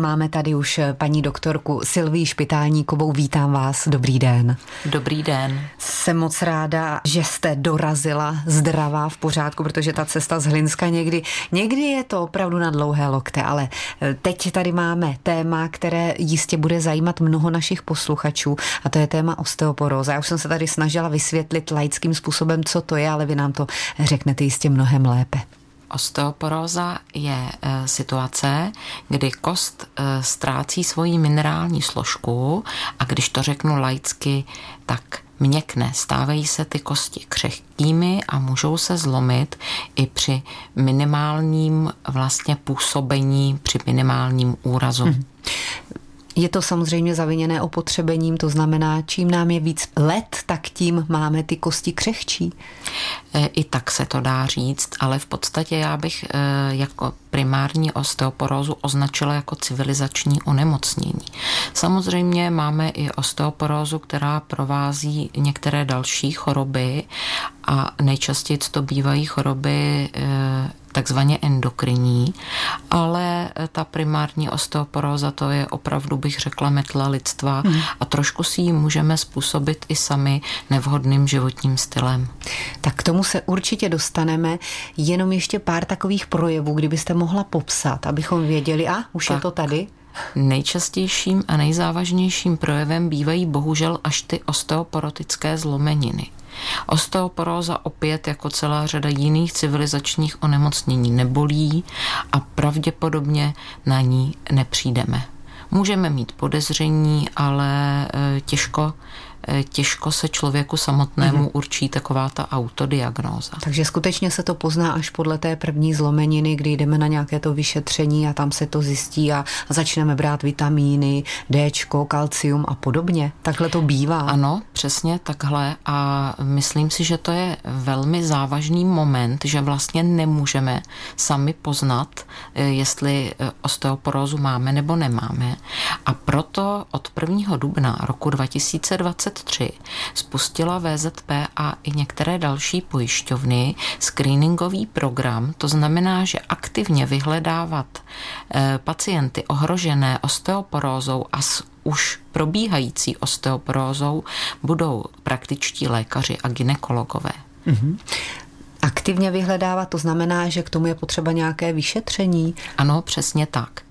Máme tady už paní doktorku Silví Špitálníkovou. Vítám vás. Dobrý den. Dobrý den. Jsem moc ráda, že jste dorazila zdravá v pořádku, protože ta cesta z Hlinska někdy, někdy je to opravdu na dlouhé lokte, ale eh, teď tady máme téma, které jistě bude zajímat mnoho našich posluchačů a to je téma osteoporóza. Já už jsem se tady snažila vysvětlit laickým způsobem, co to je, ale vy nám to řeknete jistě mnohem lépe. Osteoporóza je e, situace, kdy kost e, ztrácí svoji minerální složku a když to řeknu laicky, tak měkne, stávají se ty kosti křehkými a můžou se zlomit i při minimálním vlastně působení, při minimálním úrazu. Hmm. Je to samozřejmě zaviněné opotřebením, to znamená, čím nám je víc let, tak tím máme ty kosti křehčí. E, I tak se to dá říct, ale v podstatě já bych e, jako primární osteoporózu označila jako civilizační onemocnění. Samozřejmě máme i osteoporózu, která provází některé další choroby a nejčastěji to bývají choroby e, takzvaně endokrinní, ale ta primární osteoporóza to je opravdu, bych řekla, metla lidstva hmm. a trošku si ji můžeme způsobit i sami nevhodným životním stylem. Tak k tomu se určitě dostaneme, jenom ještě pár takových projevů, kdybyste mohla popsat, abychom věděli, a už tak. je to tady. Nejčastějším a nejzávažnějším projevem bývají bohužel až ty osteoporotické zlomeniny. Osteoporóza opět jako celá řada jiných civilizačních onemocnění nebolí a pravděpodobně na ní nepřijdeme. Můžeme mít podezření, ale e, těžko Eh, těžko se člověku samotnému mm-hmm. určí taková ta autodiagnóza. Takže skutečně se to pozná až podle té první zlomeniny, kdy jdeme na nějaké to vyšetření a tam se to zjistí a začneme brát vitamíny, D, kalcium a podobně. Takhle to bývá. Ano, přesně takhle a myslím si, že to je velmi závažný moment, že vlastně nemůžeme sami poznat, eh, jestli eh, osteoporózu máme nebo nemáme. A proto od 1. dubna roku 2020 2023 spustila VZP a i některé další pojišťovny screeningový program, to znamená, že aktivně vyhledávat eh, pacienty ohrožené osteoporózou a s už probíhající osteoporózou budou praktičtí lékaři a ginekologové. Mm-hmm. Aktivně vyhledávat, to znamená, že k tomu je potřeba nějaké vyšetření? Ano, přesně tak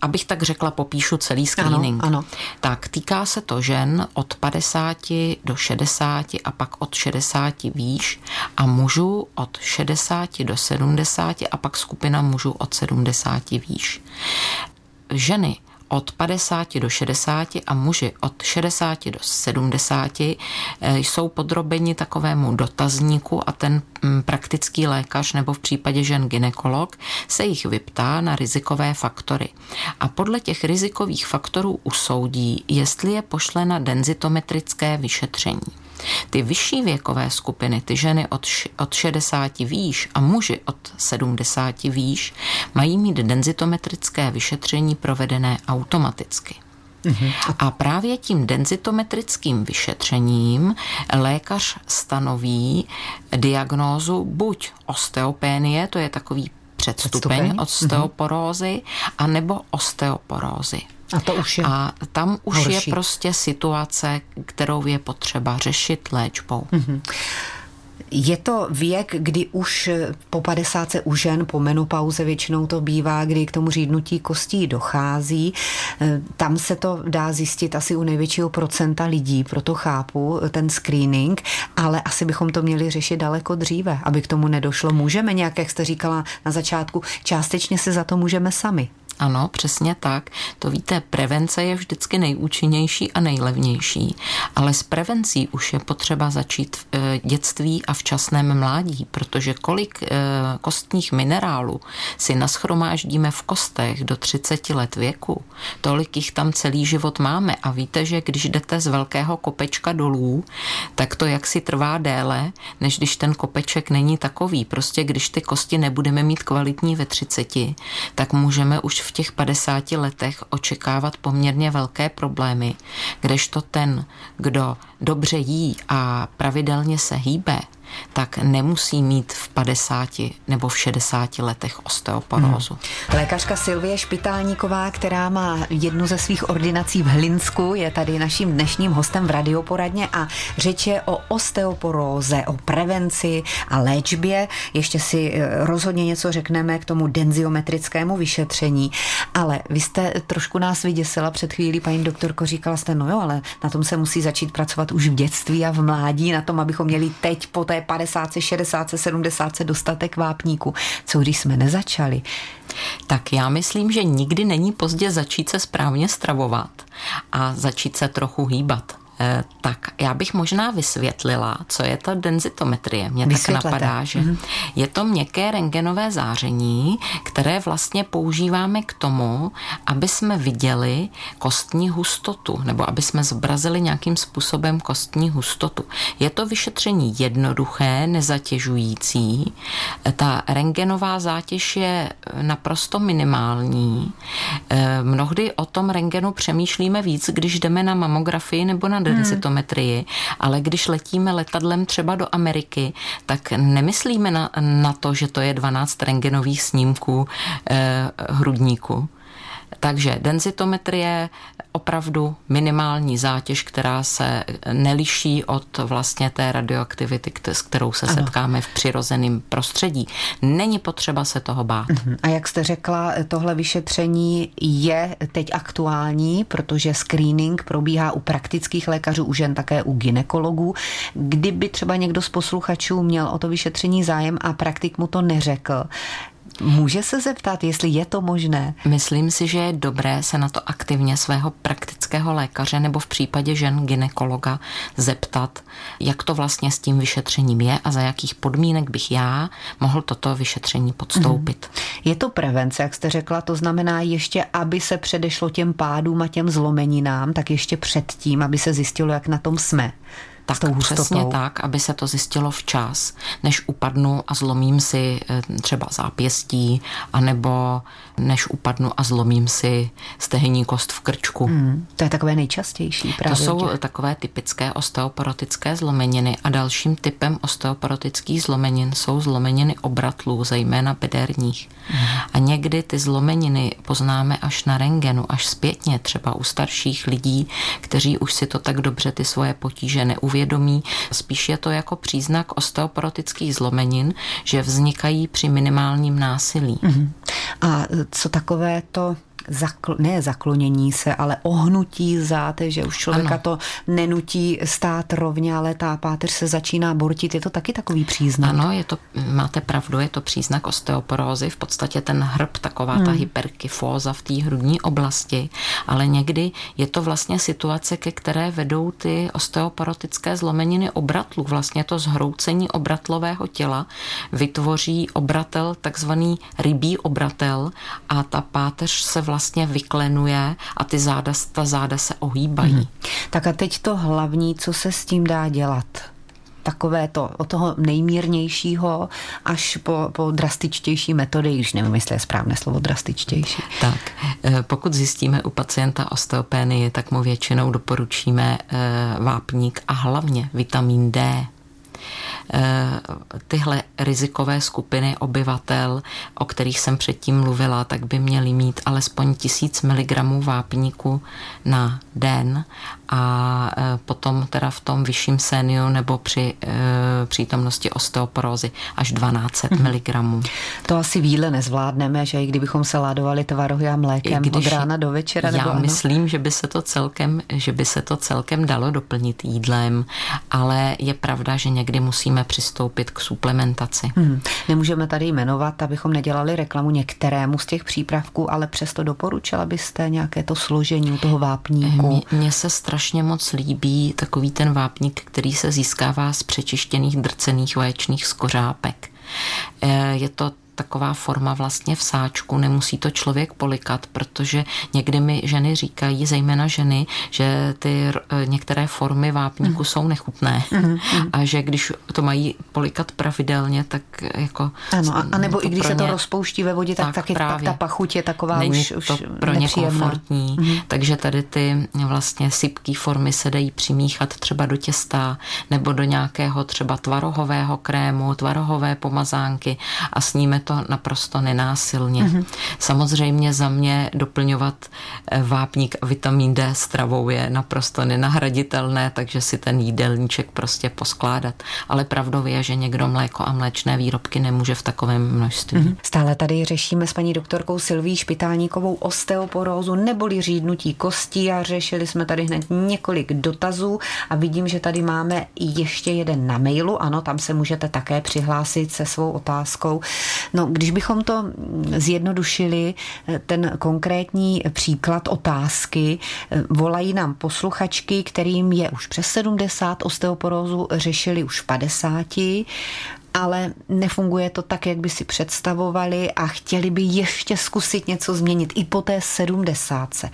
abych tak řekla, popíšu celý screening. Ano, ano. Tak týká se to žen od 50 do 60 a pak od 60 výš a mužů od 60 do 70 a pak skupina mužů od 70 výš. Ženy od 50 do 60 a muži od 60 do 70 eh, jsou podrobeni takovému dotazníku a ten mm, praktický lékař nebo v případě žen ginekolog se jich vyptá na rizikové faktory. A podle těch rizikových faktorů usoudí, jestli je pošle na denzitometrické vyšetření. Ty vyšší věkové skupiny, ty ženy od, od 60 výš a muži od 70 výš, mají mít denzitometrické vyšetření provedené automaticky. Mhm. A právě tím denzitometrickým vyšetřením lékař stanoví diagnózu buď osteopénie, to je takový předstupeň osteoporózy, anebo osteoporózy. A to už je. A tam už horší. je prostě situace, kterou je potřeba řešit léčbou. Mm-hmm. Je to věk, kdy už po 50 u žen, po menopauze většinou to bývá, kdy k tomu řídnutí kostí dochází. Tam se to dá zjistit asi u největšího procenta lidí, proto chápu ten screening, ale asi bychom to měli řešit daleko dříve, aby k tomu nedošlo. Můžeme nějak, jak jste říkala na začátku, částečně si za to můžeme sami. Ano, přesně tak. To víte, prevence je vždycky nejúčinnější a nejlevnější, ale s prevencí už je potřeba začít v eh, dětství a včasném mládí, protože kolik eh, kostních minerálů si naschromáždíme v kostech do 30 let věku, tolik jich tam celý život máme a víte, že když jdete z velkého kopečka dolů, tak to jaksi trvá déle, než když ten kopeček není takový. Prostě když ty kosti nebudeme mít kvalitní ve 30, tak můžeme už v v těch 50 letech očekávat poměrně velké problémy, kdežto ten, kdo dobře jí a pravidelně se hýbe, tak nemusí mít v 50 nebo v 60 letech osteoporózu. Hmm. Lékařka Silvie Špitálníková, která má jednu ze svých ordinací v Hlinsku, je tady naším dnešním hostem v radioporadně a řeč je o osteoporóze, o prevenci a léčbě. Ještě si eh, rozhodně něco řekneme k tomu denziometrickému vyšetření, ale vy jste trošku nás vyděsila před chvílí, paní doktorko, říkala jste, no jo, ale na tom se musí začít pracovat už v dětství a v mládí, na tom, abychom měli teď po té 50, 60, 70 dostatek vápníků. Co když jsme nezačali? Tak já myslím, že nikdy není pozdě začít se správně stravovat a začít se trochu hýbat. Eh, tak já bych možná vysvětlila, co je ta denzitometrie. Mně tak napadá, že mm-hmm. je to měkké rengenové záření, které vlastně používáme k tomu, aby jsme viděli kostní hustotu, nebo aby jsme zobrazili nějakým způsobem kostní hustotu. Je to vyšetření jednoduché, nezatěžující. Ta rengenová zátěž je naprosto minimální. Eh, mnohdy o tom rengenu přemýšlíme víc, když jdeme na mamografii nebo na densitometrii, hmm. ale když letíme letadlem třeba do Ameriky, tak nemyslíme na, na to, že to je 12 rengenových snímků eh, hrudníku. Takže denzitometrie opravdu minimální zátěž, která se neliší od vlastně té radioaktivity, s kterou se ano. setkáme v přirozeném prostředí. Není potřeba se toho bát. Mhm. A jak jste řekla, tohle vyšetření je teď aktuální, protože screening probíhá u praktických lékařů, u žen také u ginekologů. Kdyby třeba někdo z posluchačů měl o to vyšetření zájem a praktik mu to neřekl, Může se zeptat, jestli je to možné? Myslím si, že je dobré se na to aktivně svého praktického lékaře nebo v případě žen ginekologa zeptat, jak to vlastně s tím vyšetřením je a za jakých podmínek bych já mohl toto vyšetření podstoupit. Mm. Je to prevence, jak jste řekla, to znamená ještě, aby se předešlo těm pádům a těm zlomeninám, tak ještě předtím, aby se zjistilo, jak na tom jsme tak, s tou hustotou. Přesně tak, aby se to zjistilo včas, než upadnu a zlomím si eh, třeba zápěstí, anebo než upadnu a zlomím si stehenní kost v krčku. Hmm, to je takové nejčastější právě. To jsou takové typické osteoporotické zlomeniny a dalším typem osteoporotických zlomenin jsou zlomeniny obratlů, zejména bederních. Hmm. A někdy ty zlomeniny poznáme až na rengenu, až zpětně, třeba u starších lidí, kteří už si to tak dobře ty svoje potíže neuvědomují povědomí. Spíš je to jako příznak osteoporotických zlomenin, že vznikají při minimálním násilí. Uh-huh. A co takové to zakl, ne zaklonění se, ale ohnutí záte, že už člověka ano. to nenutí stát rovně, ale ta páteř se začíná bortit. Je to taky takový příznak? Ano, je to, máte pravdu, je to příznak osteoporózy, v podstatě ten hrb, taková hmm. ta hyperkyfóza v té hrudní oblasti, ale někdy je to vlastně situace, ke které vedou ty osteoporotické zlomeniny obratlů. Vlastně to zhroucení obratlového těla vytvoří obratel, takzvaný rybí obratel a ta páteř se vlastně vyklenuje a ty záda, ta záda se ohýbají. Hmm. Tak a teď to hlavní, co se s tím dá dělat? takové to od toho nejmírnějšího až po, po drastičtější metody, když nevím, jestli je správné slovo drastičtější. Tak, eh, pokud zjistíme u pacienta osteopénie, tak mu většinou doporučíme eh, vápník a hlavně vitamin D. Eh, tyhle rizikové skupiny obyvatel, o kterých jsem předtím mluvila, tak by měly mít alespoň 1000 mg vápníku na den a e, potom teda v tom vyšším séniu nebo při e, přítomnosti osteoporózy až 1200 mm. mg. To asi výle nezvládneme, že i kdybychom se ládovali tvarohy a mlékem když od rána do večera. Já nebo myslím, že by se to celkem, že by se to celkem dalo doplnit jídlem, ale je pravda, že někdy musíme přistoupit k suplementaci. Hmm. Nemůžeme tady jmenovat, abychom nedělali reklamu některému z těch přípravků, ale přesto doporučila byste nějaké to složení toho vápníku? Mně se strašně strašně moc líbí takový ten vápník, který se získává z přečištěných drcených vaječných skořápek. Eh, je to taková forma vlastně v sáčku, nemusí to člověk polikat, protože někdy mi ženy říkají, zejména ženy, že ty eh, některé formy vápníku mm. jsou nechutné mm. a že když to mají polikat pravidelně, tak jako... Ano, a, a nebo i když se to rozpouští ve vodě, tak, tak taky právě, ta pachuť je taková Není už, to už pro ně komfortní, mm. takže tady ty vlastně sypké formy se dají přimíchat třeba do těsta nebo do nějakého třeba tvarohového krému, tvarohové pomazánky a sníme to naprosto nenásilně. Mm. Samozřejmě za mě doplňovat eh, vápník a vitamin D stravou je naprosto nenahraditelné, takže si ten jídelníček prostě poskládat. Ale pravdou je, že někdo mléko a mléčné výrobky nemůže v takovém množství. Mm. Stále tady řešíme s paní doktorkou Silví Špitáníkovou osteoporózu neboli řídnutí kostí a řešili jsme tady hned několik dotazů a vidím, že tady máme ještě jeden na mailu. Ano, tam se můžete také přihlásit se svou otázkou. No, když bychom to zjednodušili, ten konkrétní příklad otázky, volají nám posluchačky, kterým je už přes 70, osteoporózu řešili už v 50 ale nefunguje to tak, jak by si představovali a chtěli by ještě zkusit něco změnit i po té sedmdesátce.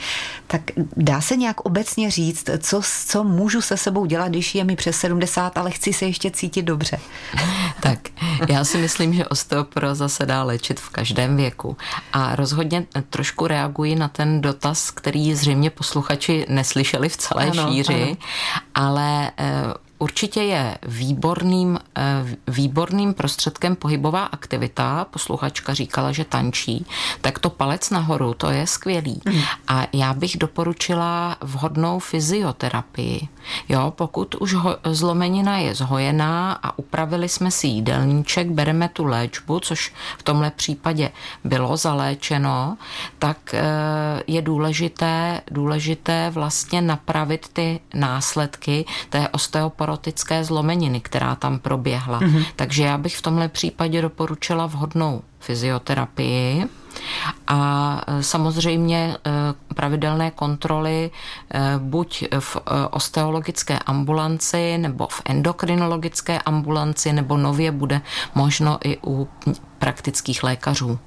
Tak dá se nějak obecně říct, co, co můžu se sebou dělat, když je mi přes 70, ale chci se ještě cítit dobře? Tak, já si myslím, že osteoporóza se dá léčit v každém věku a rozhodně trošku reaguji na ten dotaz, který zřejmě posluchači neslyšeli v celé ano, šíři, ano. ale Určitě je výborným, výborným prostředkem pohybová aktivita. Posluchačka říkala, že tančí, tak to palec nahoru, to je skvělý. Mm. A já bych doporučila vhodnou fyzioterapii. Jo, pokud už ho, zlomenina je zhojená a upravili jsme si jídelníček, bereme tu léčbu, což v tomhle případě bylo zaléčeno, tak je důležité, důležité vlastně napravit ty následky té osteoporozy osteoporotické zlomeniny, která tam proběhla. Mm-hmm. Takže já bych v tomhle případě doporučila vhodnou fyzioterapii a samozřejmě pravidelné kontroly buď v osteologické ambulanci nebo v endokrinologické ambulanci nebo nově bude možno i u praktických lékařů.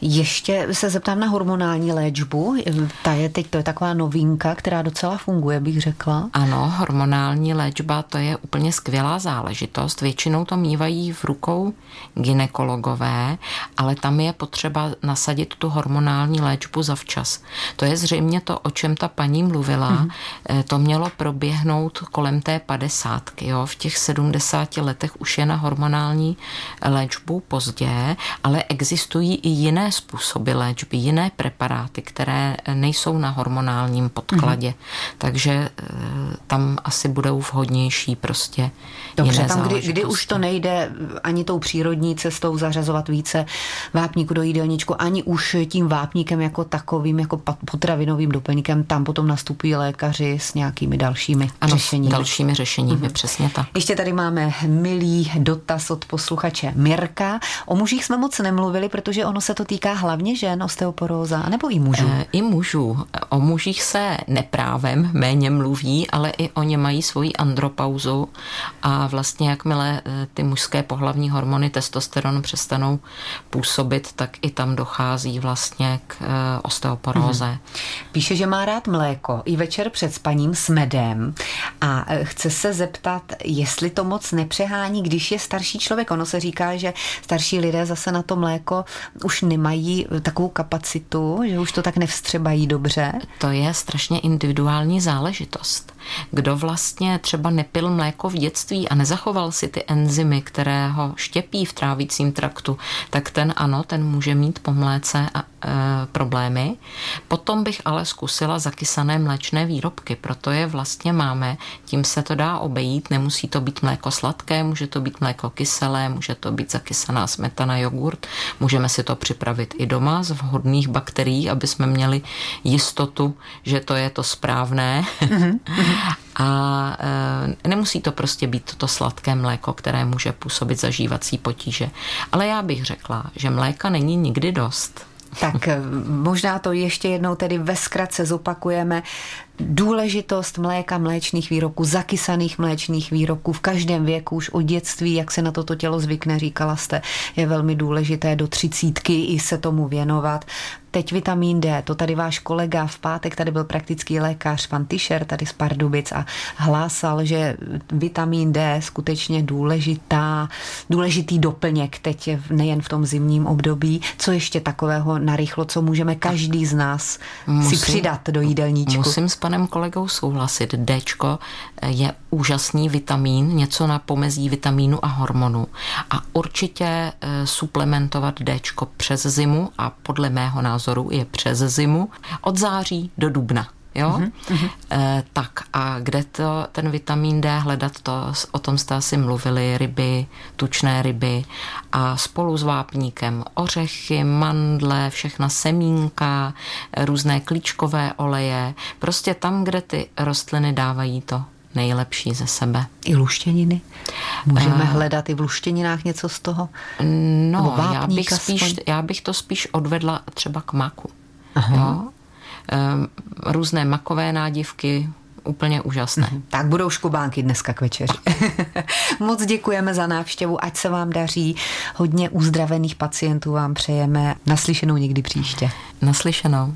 Ještě se zeptám na hormonální léčbu. Ta je teď, to je taková novinka, která docela funguje, bych řekla. Ano, hormonální léčba, to je úplně skvělá záležitost. Většinou to mývají v rukou ginekologové, ale tam je potřeba nasadit tu hormonální léčbu zavčas. To je zřejmě to, o čem ta paní mluvila. Mm-hmm. To mělo proběhnout kolem té padesátky. Jo? V těch 70 letech už je na hormonální léčbu pozdě, ale existují i jiné způsoby léčby, jiné preparáty, které nejsou na hormonálním podkladě. Mm-hmm. Takže tam asi budou vhodnější prostě Dobře, jiné tam kdy, kdy už to nejde ani tou přírodní cestou zařazovat více vápníku do jídelníčku, ani už tím vápníkem jako takovým, jako potravinovým doplňkem, tam potom nastupují lékaři s nějakými dalšími ano, řešeními. dalšími řešeními, mm-hmm. přesně tak. Ještě tady máme milý dotaz od posluchače Mirka. O mužích jsme moc nemluvili, protože ono se to týká hlavně žen, osteoporóza, nebo i mužů? E, I mužů. O mužích se neprávem méně mluví, ale i oni mají svoji andropauzu a vlastně jakmile ty mužské pohlavní hormony testosteron přestanou působit, tak i tam dochází vlastně k osteoporóze. Mm-hmm. Píše, že má rád mléko i večer před spaním s medem a chce se zeptat, jestli to moc nepřehání, když je starší člověk. Ono se říká, že starší lidé zase na to mléko už nemají takovou kapacitu, že už to tak nevstřebají dobře. To je strašně individuální záležitost. Kdo vlastně třeba nepil mléko v dětství a nezachoval si ty enzymy, které ho štěpí v trávicím traktu, tak ten ano, ten může mít po mléce a, e, problémy. Potom bych ale zkusila zakysané mléčné výrobky, proto je vlastně máme, tím se to dá obejít, nemusí to být mléko sladké, může to být mléko kyselé, může to být zakysaná smetana, jogurt, můžeme si to připravit i doma z vhodných bakterií, aby jsme měli jistotu, že to je to správné. Mm-hmm. A e, nemusí to prostě být to sladké mléko, které může působit zažívací potíže. Ale já bych řekla, že mléka není nikdy dost. Tak možná to ještě jednou tedy ve zkratce zopakujeme. Důležitost mléka, mléčných výroků, zakysaných mléčných výroků v každém věku, už od dětství, jak se na toto tělo zvykne, říkala jste, je velmi důležité do třicítky i se tomu věnovat. Teď vitamin D, to tady váš kolega v pátek, tady byl praktický lékař, pan Tischer, tady z Pardubic a hlásal, že vitamin D skutečně důležitá, důležitý doplněk teď nejen v tom zimním období. Co ještě takového narychlo, co můžeme každý z nás musím, si přidat do jídelníčku? Musím panem kolegou souhlasit. D je úžasný vitamín, něco na pomezí vitamínu a hormonu. A určitě eh, suplementovat D přes zimu a podle mého názoru názoru je přes zimu, od září do dubna. Jo? Mm-hmm. E, tak a kde to, ten vitamin D hledat, to, o tom jste asi mluvili, ryby, tučné ryby a spolu s vápníkem ořechy, mandle, všechna semínka, různé klíčkové oleje, prostě tam, kde ty rostliny dávají to nejlepší ze sebe. I luštěniny? Můžeme uh, hledat i v luštěninách něco z toho? No, já bych, spíš, já bych to spíš odvedla třeba k maku. Aha. Jo? Um, různé makové nádivky, úplně úžasné. Mm-hmm. Tak budou škubánky dneska k večeři. Moc děkujeme za návštěvu, ať se vám daří. Hodně uzdravených pacientů vám přejeme. Naslyšenou někdy příště. Naslyšenou.